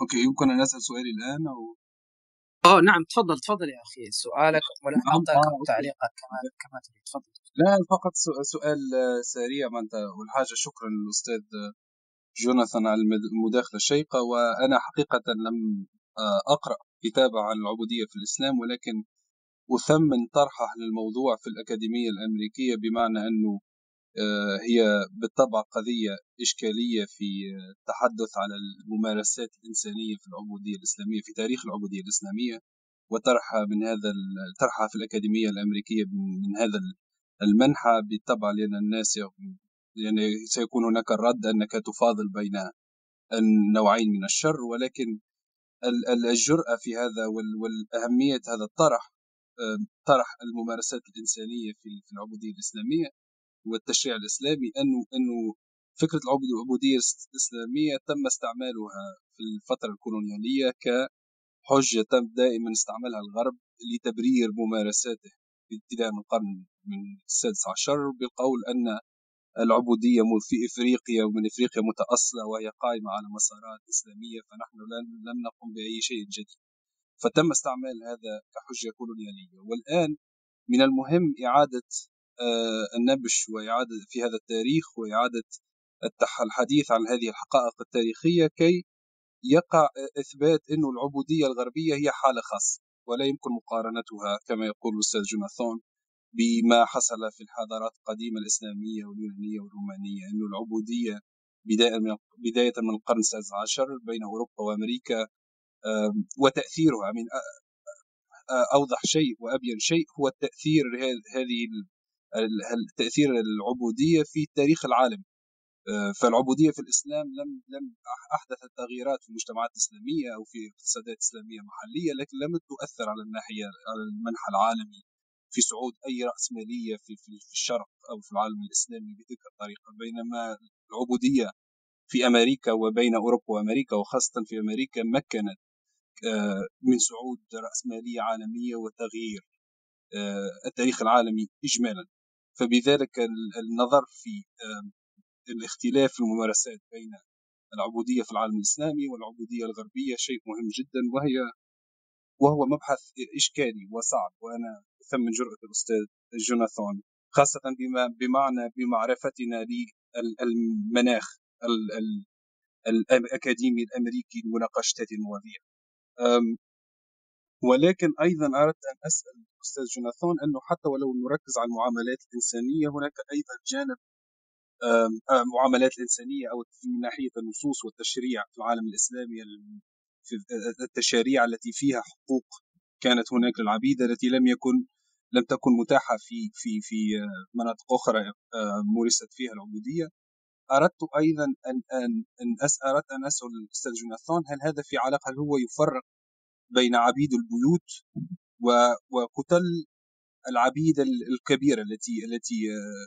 أوكي يمكن ان أسأل سؤالي الآن أو آه نعم تفضل تفضل يا أخي سؤالك ولا نعم آه تعليقك كما كما تريد تفضل. لا فقط سؤال سريع ما أنت والحاجة شكرا للأستاذ جوناثان على المداخلة الشيقة وأنا حقيقة لم آه، أقرأ كتابه عن العبودية في الإسلام ولكن أثمن طرحه للموضوع في الأكاديمية الأمريكية بمعنى أنه آه، هي بالطبع قضية إشكالية في التحدث على الممارسات الإنسانية في العبودية الإسلامية في تاريخ العبودية الإسلامية وطرحها من هذا طرحها في الأكاديمية الأمريكية من هذا المنحى. بالطبع لأن الناس يعني سيكون هناك الرد أنك تفاضل بين النوعين من الشر ولكن الجرأة في هذا والأهمية هذا الطرح آه، طرح الممارسات الإنسانية في العبودية الإسلامية. والتشريع الإسلامي أنه أنه فكرة العبودية الإسلامية تم استعمالها في الفترة الكولونيالية كحجة تم دائما استعملها الغرب لتبرير ممارساته ابتداء من القرن من السادس عشر بالقول أن العبودية في إفريقيا ومن إفريقيا متأصلة وهي قائمة على مسارات إسلامية فنحن لم نقم بأي شيء جديد. فتم استعمال هذا كحجة كولونيالية. والآن من المهم إعادة آه، النبش وإعادة في هذا التاريخ وإعادة الحديث عن هذه الحقائق التاريخية كي يقع إثبات أن العبودية الغربية هي حالة خاصة ولا يمكن مقارنتها كما يقول الأستاذ جوناثون بما حصل في الحضارات القديمة الإسلامية واليونانية والرومانية أن العبودية بداية من بداية من القرن السادس عشر بين أوروبا وأمريكا وتأثيرها من أوضح شيء وأبين شيء هو التأثير هذه تأثير العبودية في التاريخ العالمي؟ آه، فالعبودية في الإسلام لم لم احدثت تغييرات في المجتمعات الإسلامية أو في اقتصادات إسلامية محلية لكن لم تؤثر على الناحية على المنحى العالمي في صعود أي راسماليه في في الشرق أو في العالم الإسلامي بتلك الطريقة. بينما العبودية في أمريكا وبين أوروبا وأمريكا وخاصة في أمريكا مكنت آه، من صعود راسماليه عالمية وتغيير آه، التاريخ العالمي اجمالا. فبذلك النظر في الاختلاف في الممارسات بين العبودية في العالم الإسلامي والعبودية الغربية شيء مهم جدا وهي وهو مبحث إشكالي وصعب وأنا أثمن جرأة الأستاذ جوناثون خاصة بما بمعنى بمعرفتنا للمناخ الأكاديمي الأمريكي لمناقشة هذه المواضيع. ولكن أيضا أردت أن أسأل الأستاذ جوناثون أنه حتى ولو نركز على المعاملات الإنسانية هناك أيضا جانب معاملات الإنسانية أو من ناحية النصوص والتشريع في العالم الإسلامي في التشاريع التي فيها حقوق كانت هناك للعبيد التي لم يكن لم تكن متاحة في في في مناطق أخرى مورست فيها العبودية. أردت أيضا أن أن أن أردت أن أسأل الأستاذ جوناثون هل هذا في علاقة هل هو يفرق بين عبيد البيوت وكتل العبيد الكبيره التي التي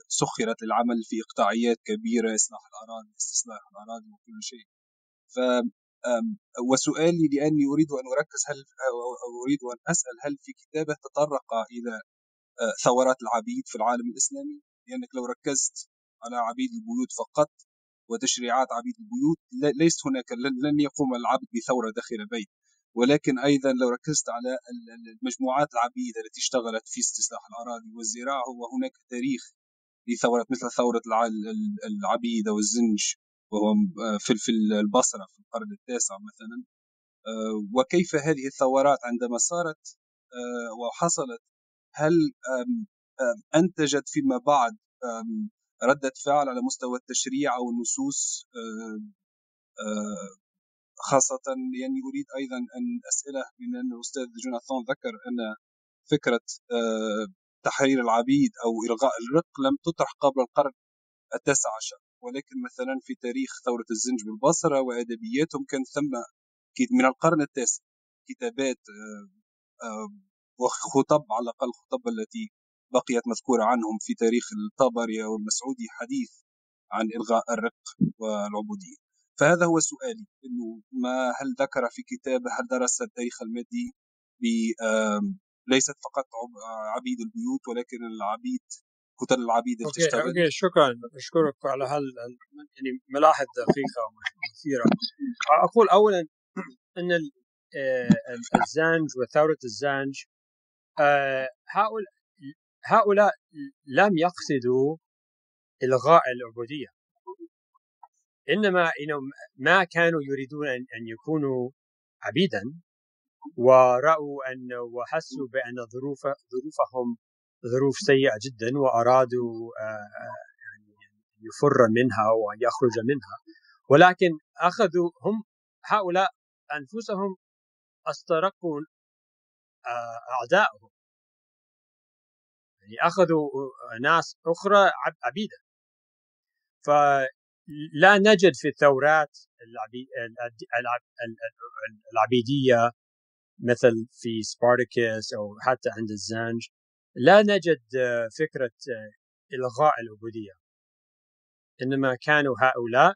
سخرت للعمل في إقطاعيات كبيرة إصلاح الأراضي استصلاح الأراضي وكل شيء ف وسؤالي لأني أريد أن أركز هل أو أريد أن أسأل هل في كتابه تطرق إلى ثورات العبيد في العالم الإسلامي؟ لأنك لو ركزت على عبيد البيوت فقط وتشريعات عبيد البيوت ليس هناك لن يقوم العبد بثورة داخل بيت ولكن أيضا لو ركزت على المجموعات العبيدة التي اشتغلت في استصلاح الأراضي والزراعة هو هناك تاريخ لثورات مثل ثورة العبيدة والزنج وهو في في البصرة في القرن التاسع مثلا. آه، وكيف هذه الثورات عندما صارت آه، وحصلت هل أنتجت فيما بعد ردة فعل على مستوى التشريع أو النصوص؟ آه، خاصة يعني أريد أيضا أن أسئلة من أن الأستاذ جوناثان ذكر أن فكرة آه، تحرير العبيد أو إلغاء الرق لم تطرح قبل القرن التاسع عشر ولكن مثلا في تاريخ ثورة الزنج بالبصرة وأدبياتهم كان ثم من القرن التاسع كتابات آه، آه، وخطب على الأقل الخطب التي بقيت مذكورة عنهم في تاريخ الطبري أو المسعودي حديث عن إلغاء الرق والعبودية. فهذا هو سؤالي إنه ما هل ذكر في كتابه هل درس التاريخ المادي ليست فقط عبيد البيوت ولكن العبيد كتل العبيد اللي okay, تشتغل؟ okay شكرا أشكرك على هال يعني ملاحظ دقيقة ومثيرة. أقول اولا إن آه، الزانج وثورة الزانج آه، هؤلاء هؤلاء لم يقصدوا إلغاء العبودية. إنما ما كانوا يريدون أن يكونوا عبيدا ورأوا أن وحسوا بأن ظروف ظروفهم ظروف سيئة جدا وأرادوا يعني يفر منها ويخرج منها. ولكن أخذوا هم هؤلاء أنفسهم أسترقوا أعدائهم يعني أخذوا ناس أخرى عبيدا. فلا نجد في الثورات العبيدية مثل في سبارتاكس أو حتى عند الزانج لا نجد فكرة إلغاء العبودية. إنما كانوا هؤلاء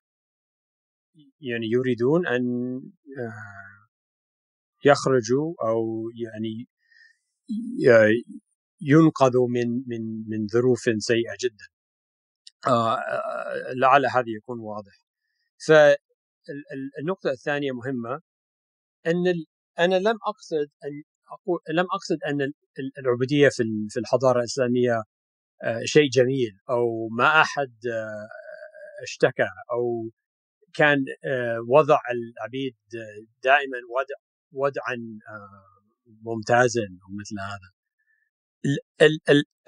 يعني يريدون أن يخرجوا أو يعني ينقذوا من من من ظروف سيئة جدا. لعل هذا يكون واضح. فالنقطة الثانية مهمة أن أنا لم أقصد أن أقول لم أقصد أن العبودية في الإسلامية آه، شيء جميل أو ما آه، اشتكى أو كان آه، وضع العبيد دائما وضع وضعا ممتازا ومثل هذا.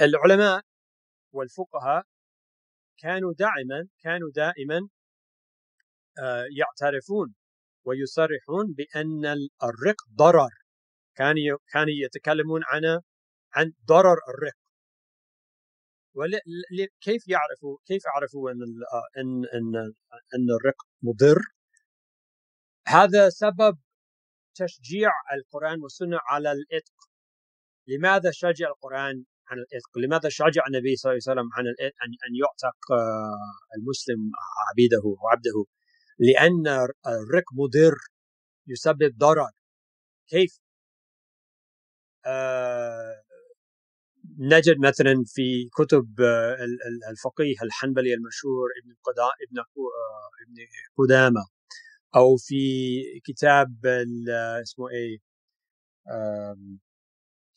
العلماء والفقهاء كانوا دائما كانوا دائما يعترفون ويصرحون بأن الرق ضرر. كانوا كانوا يتكلمون عن عن ضرر الرق. كيف يعرفوا كيف يعرفوا أن أن أن أن الرق مضر؟ هذا سبب تشجيع القرآن والسنة على الإتق. لماذا شجع القرآن؟ عن الإتق لماذا شجع النبي صلى الله عليه وسلم عن أن أن يعتق آه، المسلم عبيده وعبده. لأن الرق مضر يسبب ضرر. كيف؟ آه نجد مثلا في كتب آه الفقيه الحنبلي المشهور ابن ابن ابن قدامة. أو في كتاب اسمه إيه؟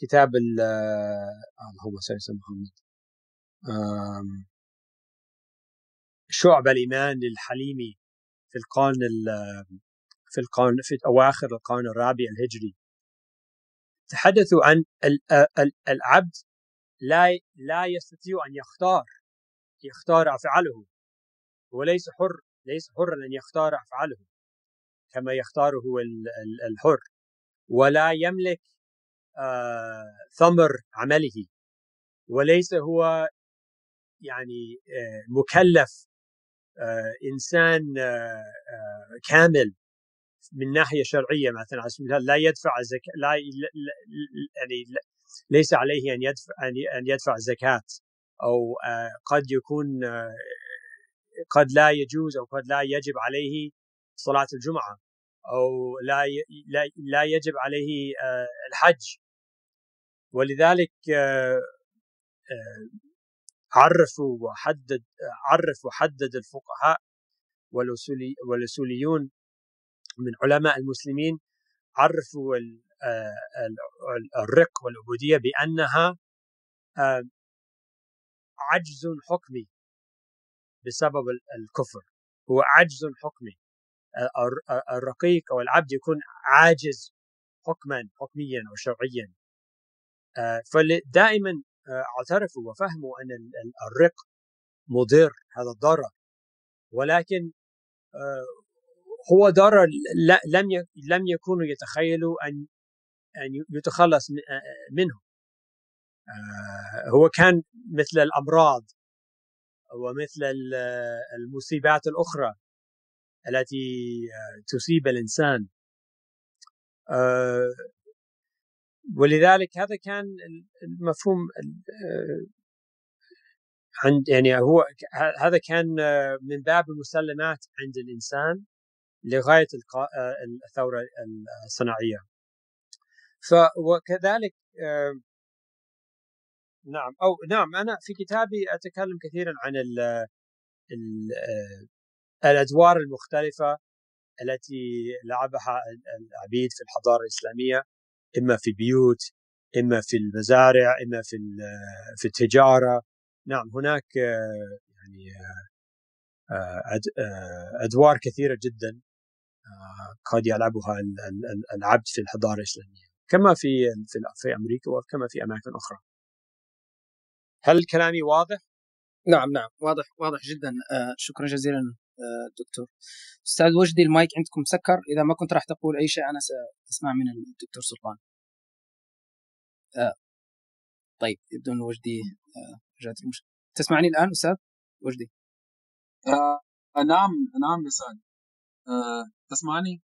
كتاب آه، اللهم صل على محمد. شعب الإيمان للحليمي في القرن في القرن في أواخر القرن الرابع الهجري. تحدثوا عن العبد لا لا يستطيع أن يختار يختار أفعاله. وليس حر ليس حرا أن يختار أفعاله كما يختاره الحر. ولا يملك آه، ثمر عمله وليس هو يعني آه، مكلف آه، إنسان كامل من ناحية شرعية مثلا على سبيل المثال لا يدفع الزكاه لا يعني ليس عليه أن يدفع أن يدفع الزكاه أو قد يكون قد لا يجوز أو قد لا يجب عليه صلاة الجمعة. أو لا لا يجب عليه الحج. ولذلك عرفوا وحدد عرف وحدد الفقهاء والأصولي والأصوليون من علماء المسلمين عرفوا الرق والعبودية بأنها عجز حكمي بسبب الكفر. هو عجز حكمي. الرقيق أو العبد يكون عاجز حكما حكميا أو شرعيا. فدائما اعترفوا وفهموا أن الرق مضر هذا ضرر ولكن آه، هو ضرر لم لم يكونوا يتخيلوا أن أن يتخلص آه، منه. آه، هو كان مثل الأمراض ومثل المصيبات الأخرى. التي تصيب الإنسان. ولذلك هذا كان المفهوم آه، عند يعني هو هذا كان آه، من باب المسلمات عند الإنسان لغاية آه، الثورة الصناعية. وكذلك نعم أو نعم أنا في كتابي أتكلم كثيرا عن ال ال الأدوار المختلفة التي لعبها العبيد في الحضارة الإسلامية إما في بيوت إما في المزارع إما في في التجارة نعم هناك يعني أدوار كثيرة جدا قد يلعبها العبد في الحضارة الإسلامية كما في في أمريكا وكما في أماكن أخرى. هل كلامي واضح؟ نعم نعم واضح واضح جدا آه شكرا جزيلا آه دكتور. أستاذ وجدي المايك عندكم مسكر؟ إذا ما كنت راح تقول أي شيء أنا سأسمع من الدكتور سلطان. آه طيب يبدو ان وجدي آه رجعت المشكلة تسمعني الآن أستاذ وجدي؟ آه نعم نعم بسعد آه تسمعني؟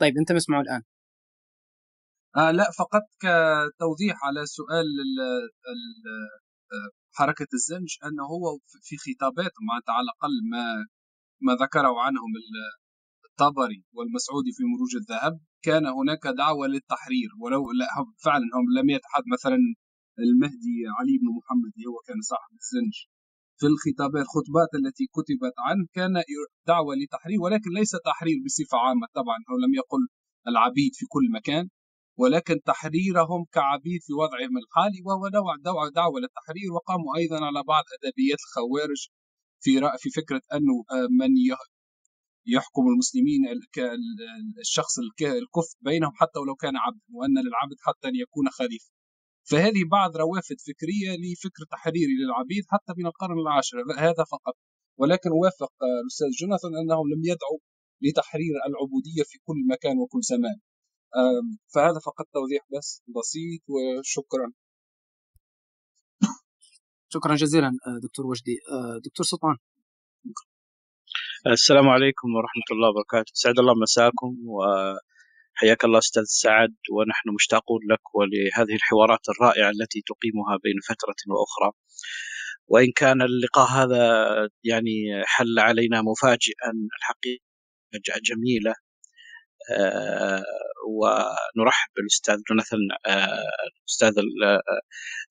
طيب أنت مسمعه الآن. آه لا فقط كتوضيح على سؤال ال ال آه، حركة الزنج أنه هو في خطابات معناتها على الأقل ما ما ذكره عنهم الطبري والمسعودي في مروج الذهب كان هناك دعوة للتحرير ولو لا فعلا هم لم يتحد مثلا المهدي علي بن محمد هو كان صاحب الزنج. في الخطابات الخطبات التي كتبت عنه كان دعوة لتحرير ولكن ليس تحرير بصفة عامة طبعا هو لم يقل العبيد في كل مكان ولكن تحريرهم كعبيد في وضعهم الحالي وهو نوع دعوة للتحرير وقاموا أيضا على بعض أدبيات الخوارج في في فكرة أنه آه، من يحكم المسلمين الشخص الكفء بينهم حتى ولو كان عبدا وأن للعبد حتى أن يكون خليفة. فهذه بعض روافد فكرية لفكر تحريري للعبيد حتى من القرن العاشر هذا فقط. ولكن وافق آه، الأستاذ جوناثان أنهم لم يدعوا لتحرير العبودية في كل مكان وكل زمان. فهذا فقط توضيح بس بسيط وشكرا. شكرا جزيلا آه، دكتور وجدي. آه، دكتور سلطان. السلام عليكم ورحمة الله وبركاته. سعد الله مساكم وحياك الله أستاذ سعد ونحن مشتاقون لك ولهذه الحوارات الرائعة التي تقيمها بين فترة وأخرى. وإن كان اللقاء هذا يعني حل علينا مفاجئا الحقيقة جميلة. آه، ونرحب بالأستاذ جوناثان الأستاذ آه،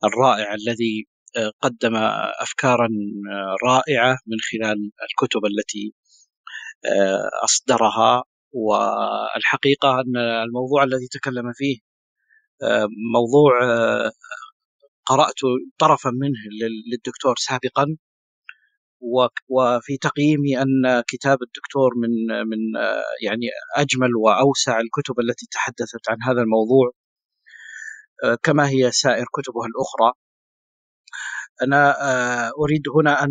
الرائع الذي قدم افكارا رائعة من خلال الكتب التي أصدرها والحقيقة أن الموضوع الذي تكلم فيه موضوع قرأت طرفا منه للدكتور سابقا وفي تقييمي أن كتاب الدكتور من من يعني أجمل وأوسع الكتب التي تحدثت عن هذا الموضوع كما هي سائر كتبه الأخرى. أنا أريد هنا أن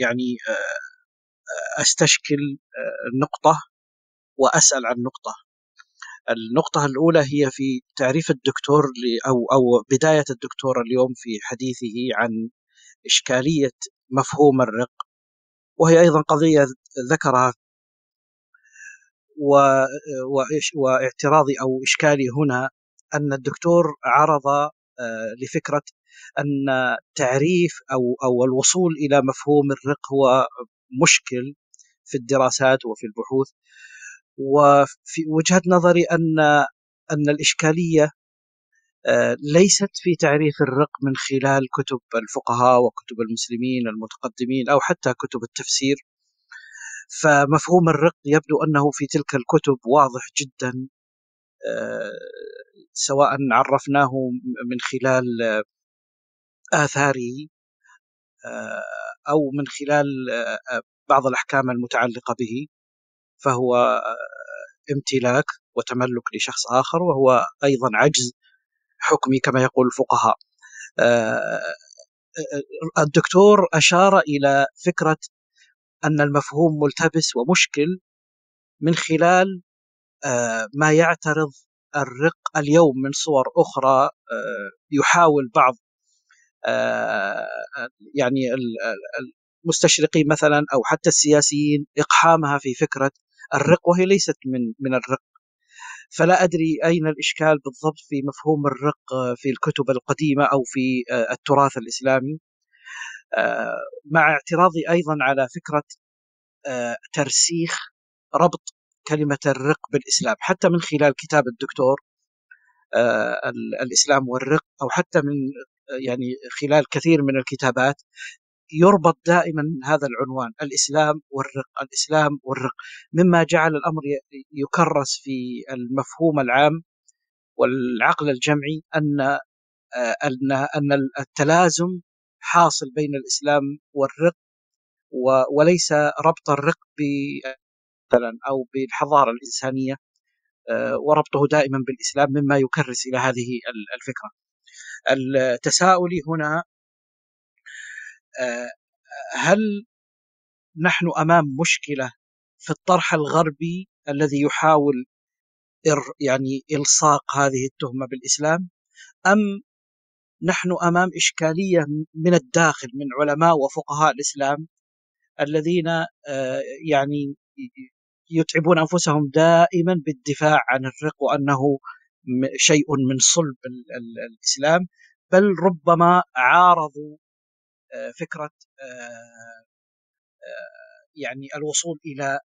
يعني أستشكل نقطة وأسأل عن نقطة. النقطة الأولى هي في تعريف الدكتور أو أو بداية الدكتور اليوم في حديثه عن إشكالية مفهوم الرق وهي أيضا قضية ذكرها. واعتراضي أو إشكالي هنا أن الدكتور عرض آه، لفكرة أن تعريف أو أو الوصول إلى مفهوم الرق هو مشكل في الدراسات وفي البحوث. وفي وجهة نظري أن أن الإشكالية آه، ليست في تعريف الرق من خلال كتب الفقهاء وكتب المسلمين المتقدمين أو حتى كتب التفسير. فمفهوم الرق يبدو أنه في تلك الكتب واضح جدا آه، سواء عرفناه من خلال اثاره آه، أو من خلال بعض الأحكام المتعلقة به فهو امتلاك وتملك لشخص آخر وهو أيضا عجز حكمي كما يقول الفقهاء. آه، آه، الدكتور أشار إلى فكرة أن المفهوم ملتبس ومشكل من خلال آه، ما يعترض الرق اليوم من صور أخرى يحاول بعض يعني المستشرقين مثلا أو حتى السياسيين إقحامها في فكرة الرق وهي ليست من من الرق. فلا أدري أين الإشكال بالضبط في مفهوم الرق في الكتب القديمة أو في آه، التراث الإسلامي. آه، مع اعتراضي أيضا على فكرة آه، ترسيخ ربط كلمة الرق بالإسلام. حتى من خلال كتاب الدكتور الإسلام والرق أو حتى من يعني خلال كثير من الكتابات يربط دائما هذا العنوان الإسلام والرق، الإسلام والرق، مما جعل الأمر يكرس في المفهوم العام والعقل الجمعي أن أن أن التلازم حاصل بين الإسلام والرق وليس ربط الرق مثلا أو بالحضارة الإنسانية وربطه دائما بالإسلام مما يكرس إلى هذه الفكرة. التساؤل هنا هل نحن أمام مشكلة في الطرح الغربي الذي يحاول يعني إلصاق هذه التهمة بالإسلام؟ أم نحن أمام إشكالية من الداخل من علماء وفقهاء الإسلام الذين يعني يتعبون أنفسهم دائما بالدفاع عن الرق وأنه شيء من صلب الإسلام بل ربما عارضوا فكرة يعني الوصول إلى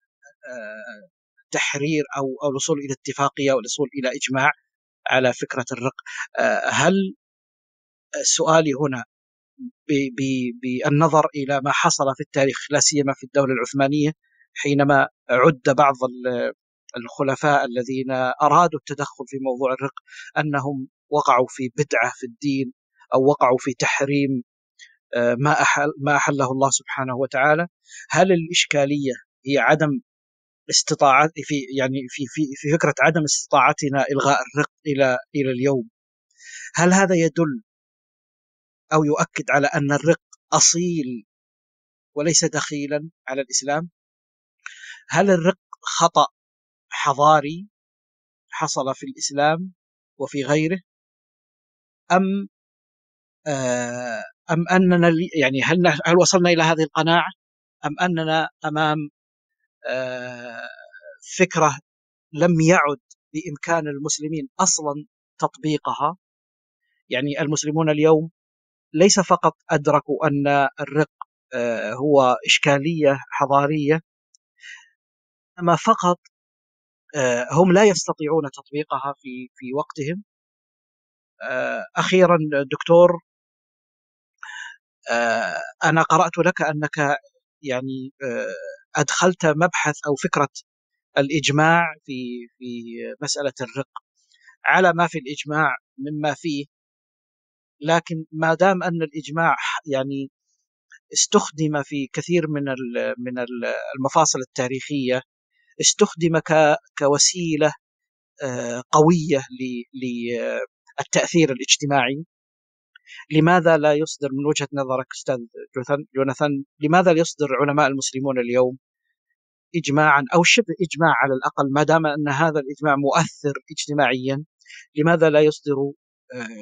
تحرير أو الوصول إلى اتفاقية والوصول إلى إجماع على فكرة الرق. هل سؤالي هنا بالنظر إلى ما حصل في التاريخ لا سيما في الدولة العثمانية حينما عد بعض الخلفاء الذين أرادوا التدخل في موضوع الرق أنهم وقعوا في بدعة في الدين أو وقعوا في تحريم ما أحل ما أحله الله سبحانه وتعالى. هل الإشكالية هي عدم استطاعت في يعني في في في فكرة عدم استطاعتنا إلغاء الرق إلى إلى اليوم هل هذا يدل أو يؤكد على أن الرق أصيل وليس دخيلا على الإسلام؟ هل الرق خطأ حضاري حصل في الإسلام وفي غيره أم آه أم أننا يعني هل هل وصلنا إلى هذه القناعة؟ أم أننا أمام آه فكرة لم يعد بإمكان المسلمين أصلا تطبيقها؟ يعني المسلمون اليوم ليس فقط أدركوا أن الرق آه هو إشكالية حضارية انما فقط هم لا يستطيعون تطبيقها في في وقتهم. أخيرا دكتور أنا قرأت لك أنك يعني أدخلت مبحث أو فكرة الإجماع في في مسألة الرق. على ما في الإجماع مما فيه لكن ما دام أن الإجماع يعني استخدم في كثير من من المفاصل التاريخية استخدم كوسيلة قوية للتاثير الاجتماعي. لماذا لا يصدر من وجهة نظرك أستاذ جوناثان لماذا لا يصدر علماء المسلمون اليوم اجماعا أو شبه إجماع على الأقل ما دام أن هذا الإجماع مؤثر اجتماعيا؟ لماذا لا يصدروا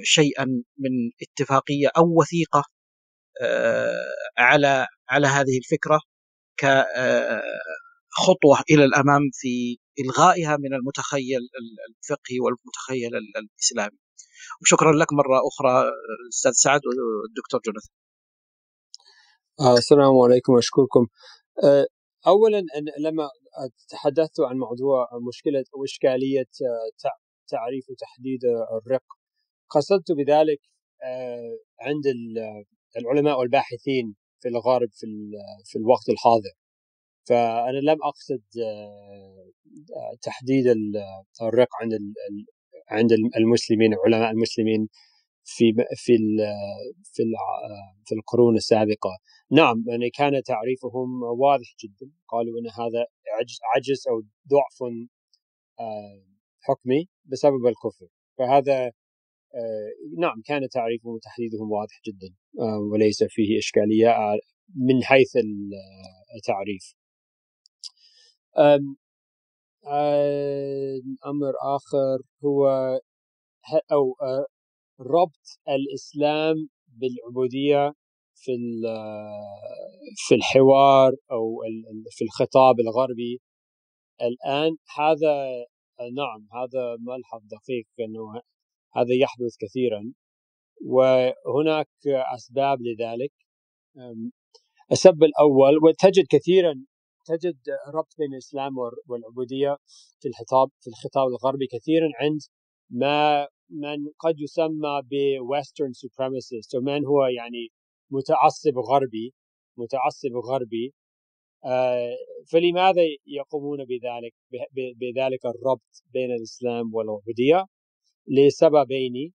شيئا من اتفاقية أو وثيقة على على هذه الفكرة خطوة إلى الأمام في إلغائها من المتخيل الفقهي والمتخيل الإسلامي. وشكرا لك مرة أخرى أستاذ سعد والدكتور جوناثان. السلام عليكم وأشكركم أولا لما تحدثت عن موضوع مشكلة أو إشكالية تعريف وتحديد الرق قصدت بذلك عند العلماء والباحثين في الغرب في الوقت الحاضر. فأنا لم أقصد تحديد الرق عند عند المسلمين علماء المسلمين في في في في القرون السابقة. نعم يعني كان تعريفهم واضح جدا. قالوا إن هذا عجز أو ضعف حكمي بسبب الكفر. فهذا نعم كان تعريفهم وتحديدهم واضح جدا وليس فيه إشكالية من حيث التعريف. أمر آخر هو أو ربط الإسلام بالعبودية في في الحوار أو في الخطاب الغربي. الآن هذا نعم هذا ملحظ دقيق أنه هذا يحدث كثيرا. وهناك أسباب لذلك. السبب الأول وتجد كثيرا تجد ربط بين الإسلام والعبودية في الخطاب في الخطاب الغربي كثيرا عند ما من قد يسمى ب Western supremacist ومن هو يعني متعصب غربي متعصب غربي. فلماذا يقومون بذلك بذلك الربط بين الإسلام والعبودية؟ لسببين.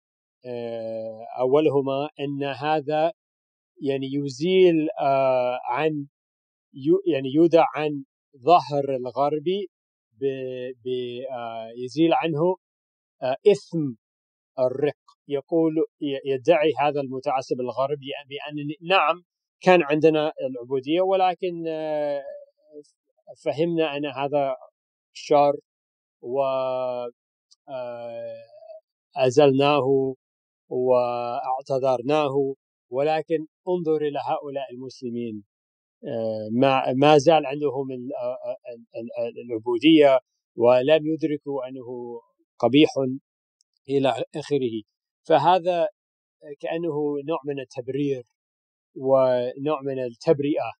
أولهما أن هذا يعني يزيل عن يعني يودع عن ظهر الغربي يزيل عنه إثم الرق. يقول يدعي هذا المتعصب الغربي بأن نعم كان عندنا العبودية ولكن فهمنا أن هذا شر و أزلناه وأعتذرناه ولكن انظر إلى هؤلاء المسلمين. ما ما زال عندهم العبودية ولم يدركوا أنه قبيح إلى آخره. فهذا كأنه نوع من التبرير ونوع من التبرئة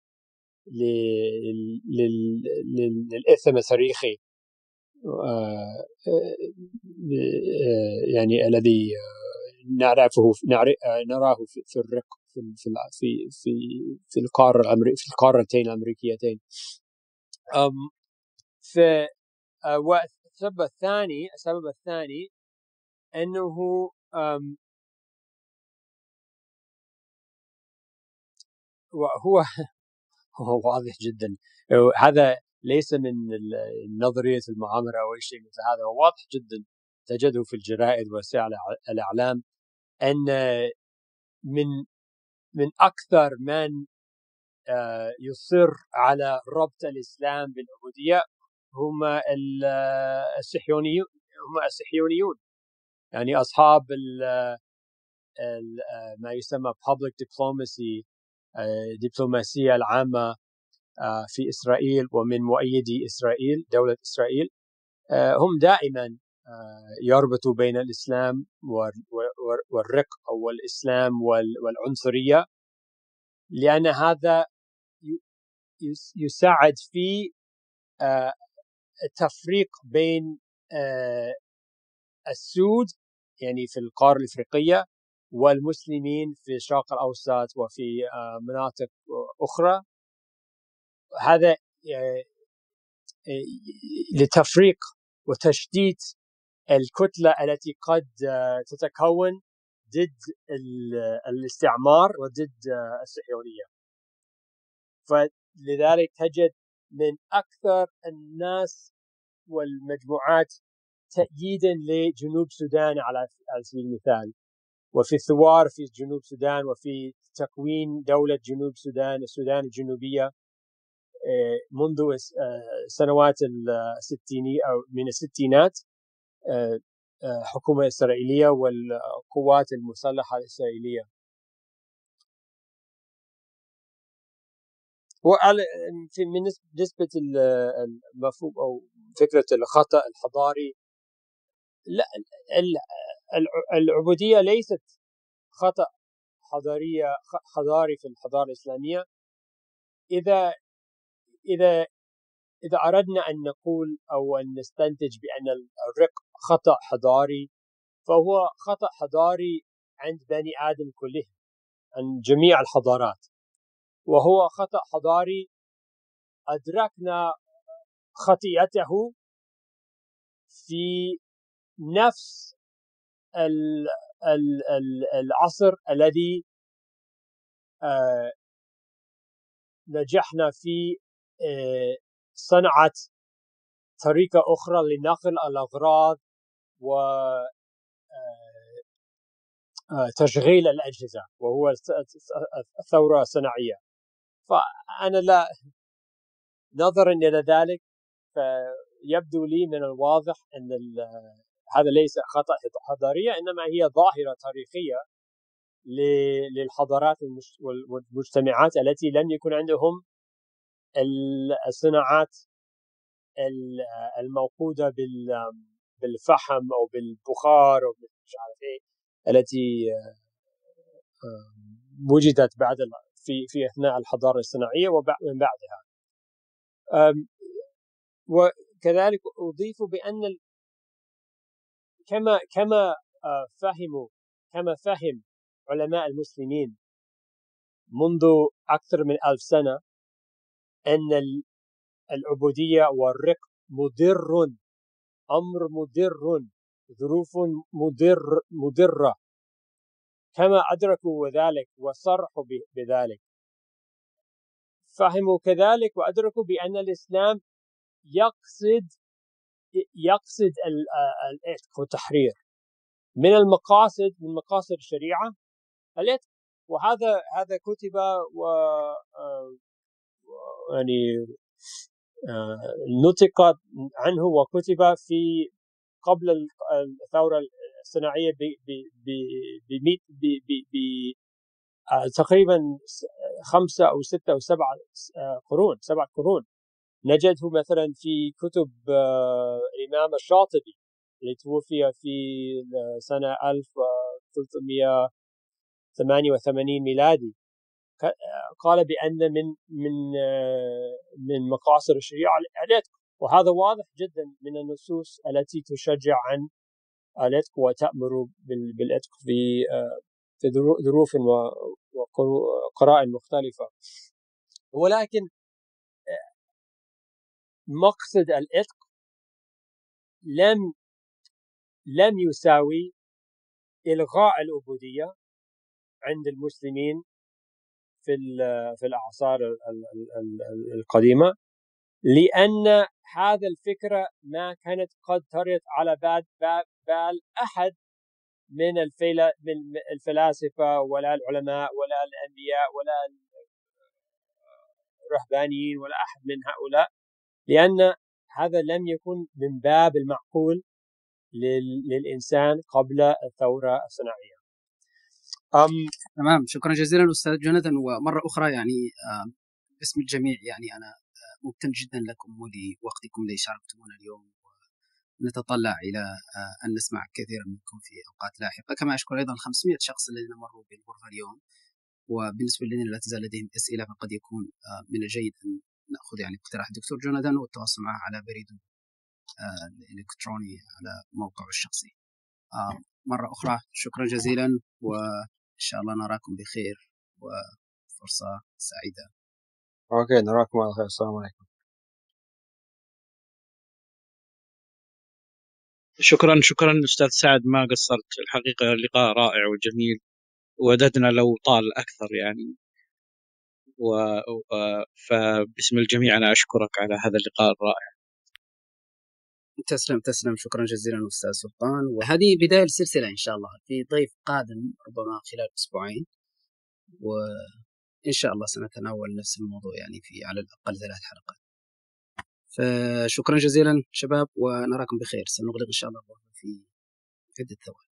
للاثم التاريخي يعني الذي نعرفه نراه في الرق. في في في في القارة في القارتين الأمريكيتين. والسبب الثاني السبب الثاني أنه هو هو واضح جدا. هذا ليس من نظرية المؤامره أو شيء مثل هذا. هو واضح جدا. تجده في الجرائد وسائل الإعلام أن من من أكثر من آه، يصر على ربط الإسلام بالعبودية هم الصهيونيون هم الصهيونيون. يعني ال ال ما يسمى public diplomacy الدبلوماسية العامة آه، في إسرائيل ومن مؤيدي إسرائيل دولة إسرائيل آه، هم دائما آه، يربطوا بين الإسلام والرق أو الاسلام والعنصرية لأن هذا يساعد في التفريق بين السود يعني في القارة الإفريقية والمسلمين في الشرق الاوسط وفي آه، مناطق أخرى. هذا آه، لتفريق وتشتيت الكتلة التي قد آه، تتكون ضد الاستعمار وضد الصهيونيه فلذلك تجد من أكثر الناس والمجموعات تأييدا لجنوب السودان على سبيل المثال. وفي الثوار في جنوب السودان وفي تكوين دولة جنوب السودان السودان الجنوبية آه، منذ آه، سنوات الستينية أو من الستينات. آه، حكومة إسرائيلية والقوات المسلحة الإسرائيلية. وعلى في بالنسبة المفهوم أو فكرة الخطأ الحضاري لا العبودية ليست خطأ حضارية حضاري في الحضارة الإسلامية. إذا إذا إذا أردنا أن نقول أو أن نستنتج بأن الرق خطأ حضاري فهو خطأ حضاري عند بني آدم كلهم عند جميع الحضارات. وهو خطأ حضاري أدركنا خطيئته في نفس العصر الذي آه، نجحنا في آه، صنعة طريقة أخرى لنقل الأغراض و آه، تشغيل الأجهزة وهو الثورة الصناعية. فأنا لا نظرا إلى ذلك فيبدو لي من الواضح أن هذا ليس خطأ حضارية إنما هي ظاهرة تاريخية للحضارات والمجتمعات التي لم يكن عندهم الصناعات الموقودة بالفحم أو بالبخار أو مش عارف إيه التي وجدت بعد في في أثناء الحضارة الصناعية ومن بعدها. وكذلك أضيف بأن كما كما آه، فهموا كما فهم علماء المسلمين منذ أكثر من ألف سنة أن العبودية والرق مضر أمر مضر ظروف مضر مضرة كما أدركوا ذلك وصرحوا بذلك. فهموا كذلك وأدركوا بأن الإسلام يقصد يقصد العتق والتحرير. من المقاصد من مقاصد الشريعة العتق وهذا هذا كتب و يعني نطق عنه وكتب في قبل الثورة الصناعية ب تقريبا خمسة أو ستة أو سبعة قرون سبعة قرون. نجده مثلا في كتب الإمام الشاطبي اللي توفي في سنة 1388 ميلادي. قال بأن من من من مقاصد الشريعة العتق وهذا واضح جدا من النصوص التي تشجع عن العتق وتأمر بالعتق في في ظروف وقرائن مختلفة. ولكن مقصد العتق لم لم يساوي إلغاء العبودية عند المسلمين في في الأعصار القديمة لأن هذا الفكرة ما كانت قد طرت على بال بال أحد من من الفلاسفة ولا العلماء ولا الأنبياء ولا الرهبانيين ولا أحد من هؤلاء لأن هذا لم يكن من باب المعقول للإنسان قبل الثورة الصناعية. أم تمام شكرا جزيلا أستاذ جوناثان ومرة أخرى يعني باسم الجميع يعني أنا ممتن جدا لكم ولوقتكم اللي شاركتمونا اليوم ونتطلع إلى أن نسمع كثيرا منكم في أوقات لاحقة. كما أشكر أيضا 500 شخص الذين مروا بالغرفة اليوم وبالنسبة للذين لا تزال لديهم أسئلة فقد يكون من الجيد أن نأخذ يعني اقتراح. الدكتور جوناثان والتواصل معه على بريده الالكتروني على موقعه الشخصي. مرة أخرى شكرا جزيلا وإن شاء الله نراكم بخير وفرصة سعيدة. أوكي نراكم على خير. السلام عليكم. شكرا شكرا أستاذ سعد. ما قصرت. الحقيقة لقاء رائع وجميل. وددنا لو طال أكثر يعني. و... فباسم الجميع أنا أشكرك على هذا اللقاء الرائع. تسلم تسلم. شكرا جزيلا أستاذ سلطان. وهذه بداية السلسلة إن شاء الله. في ضيف قادم ربما خلال أسبوعين. وإن شاء الله سنتناول نفس الموضوع يعني في على الأقل ثلاث حلقات. فشكرا جزيلا شباب ونراكم بخير. سنغلق إن شاء الله في عدة ثواني.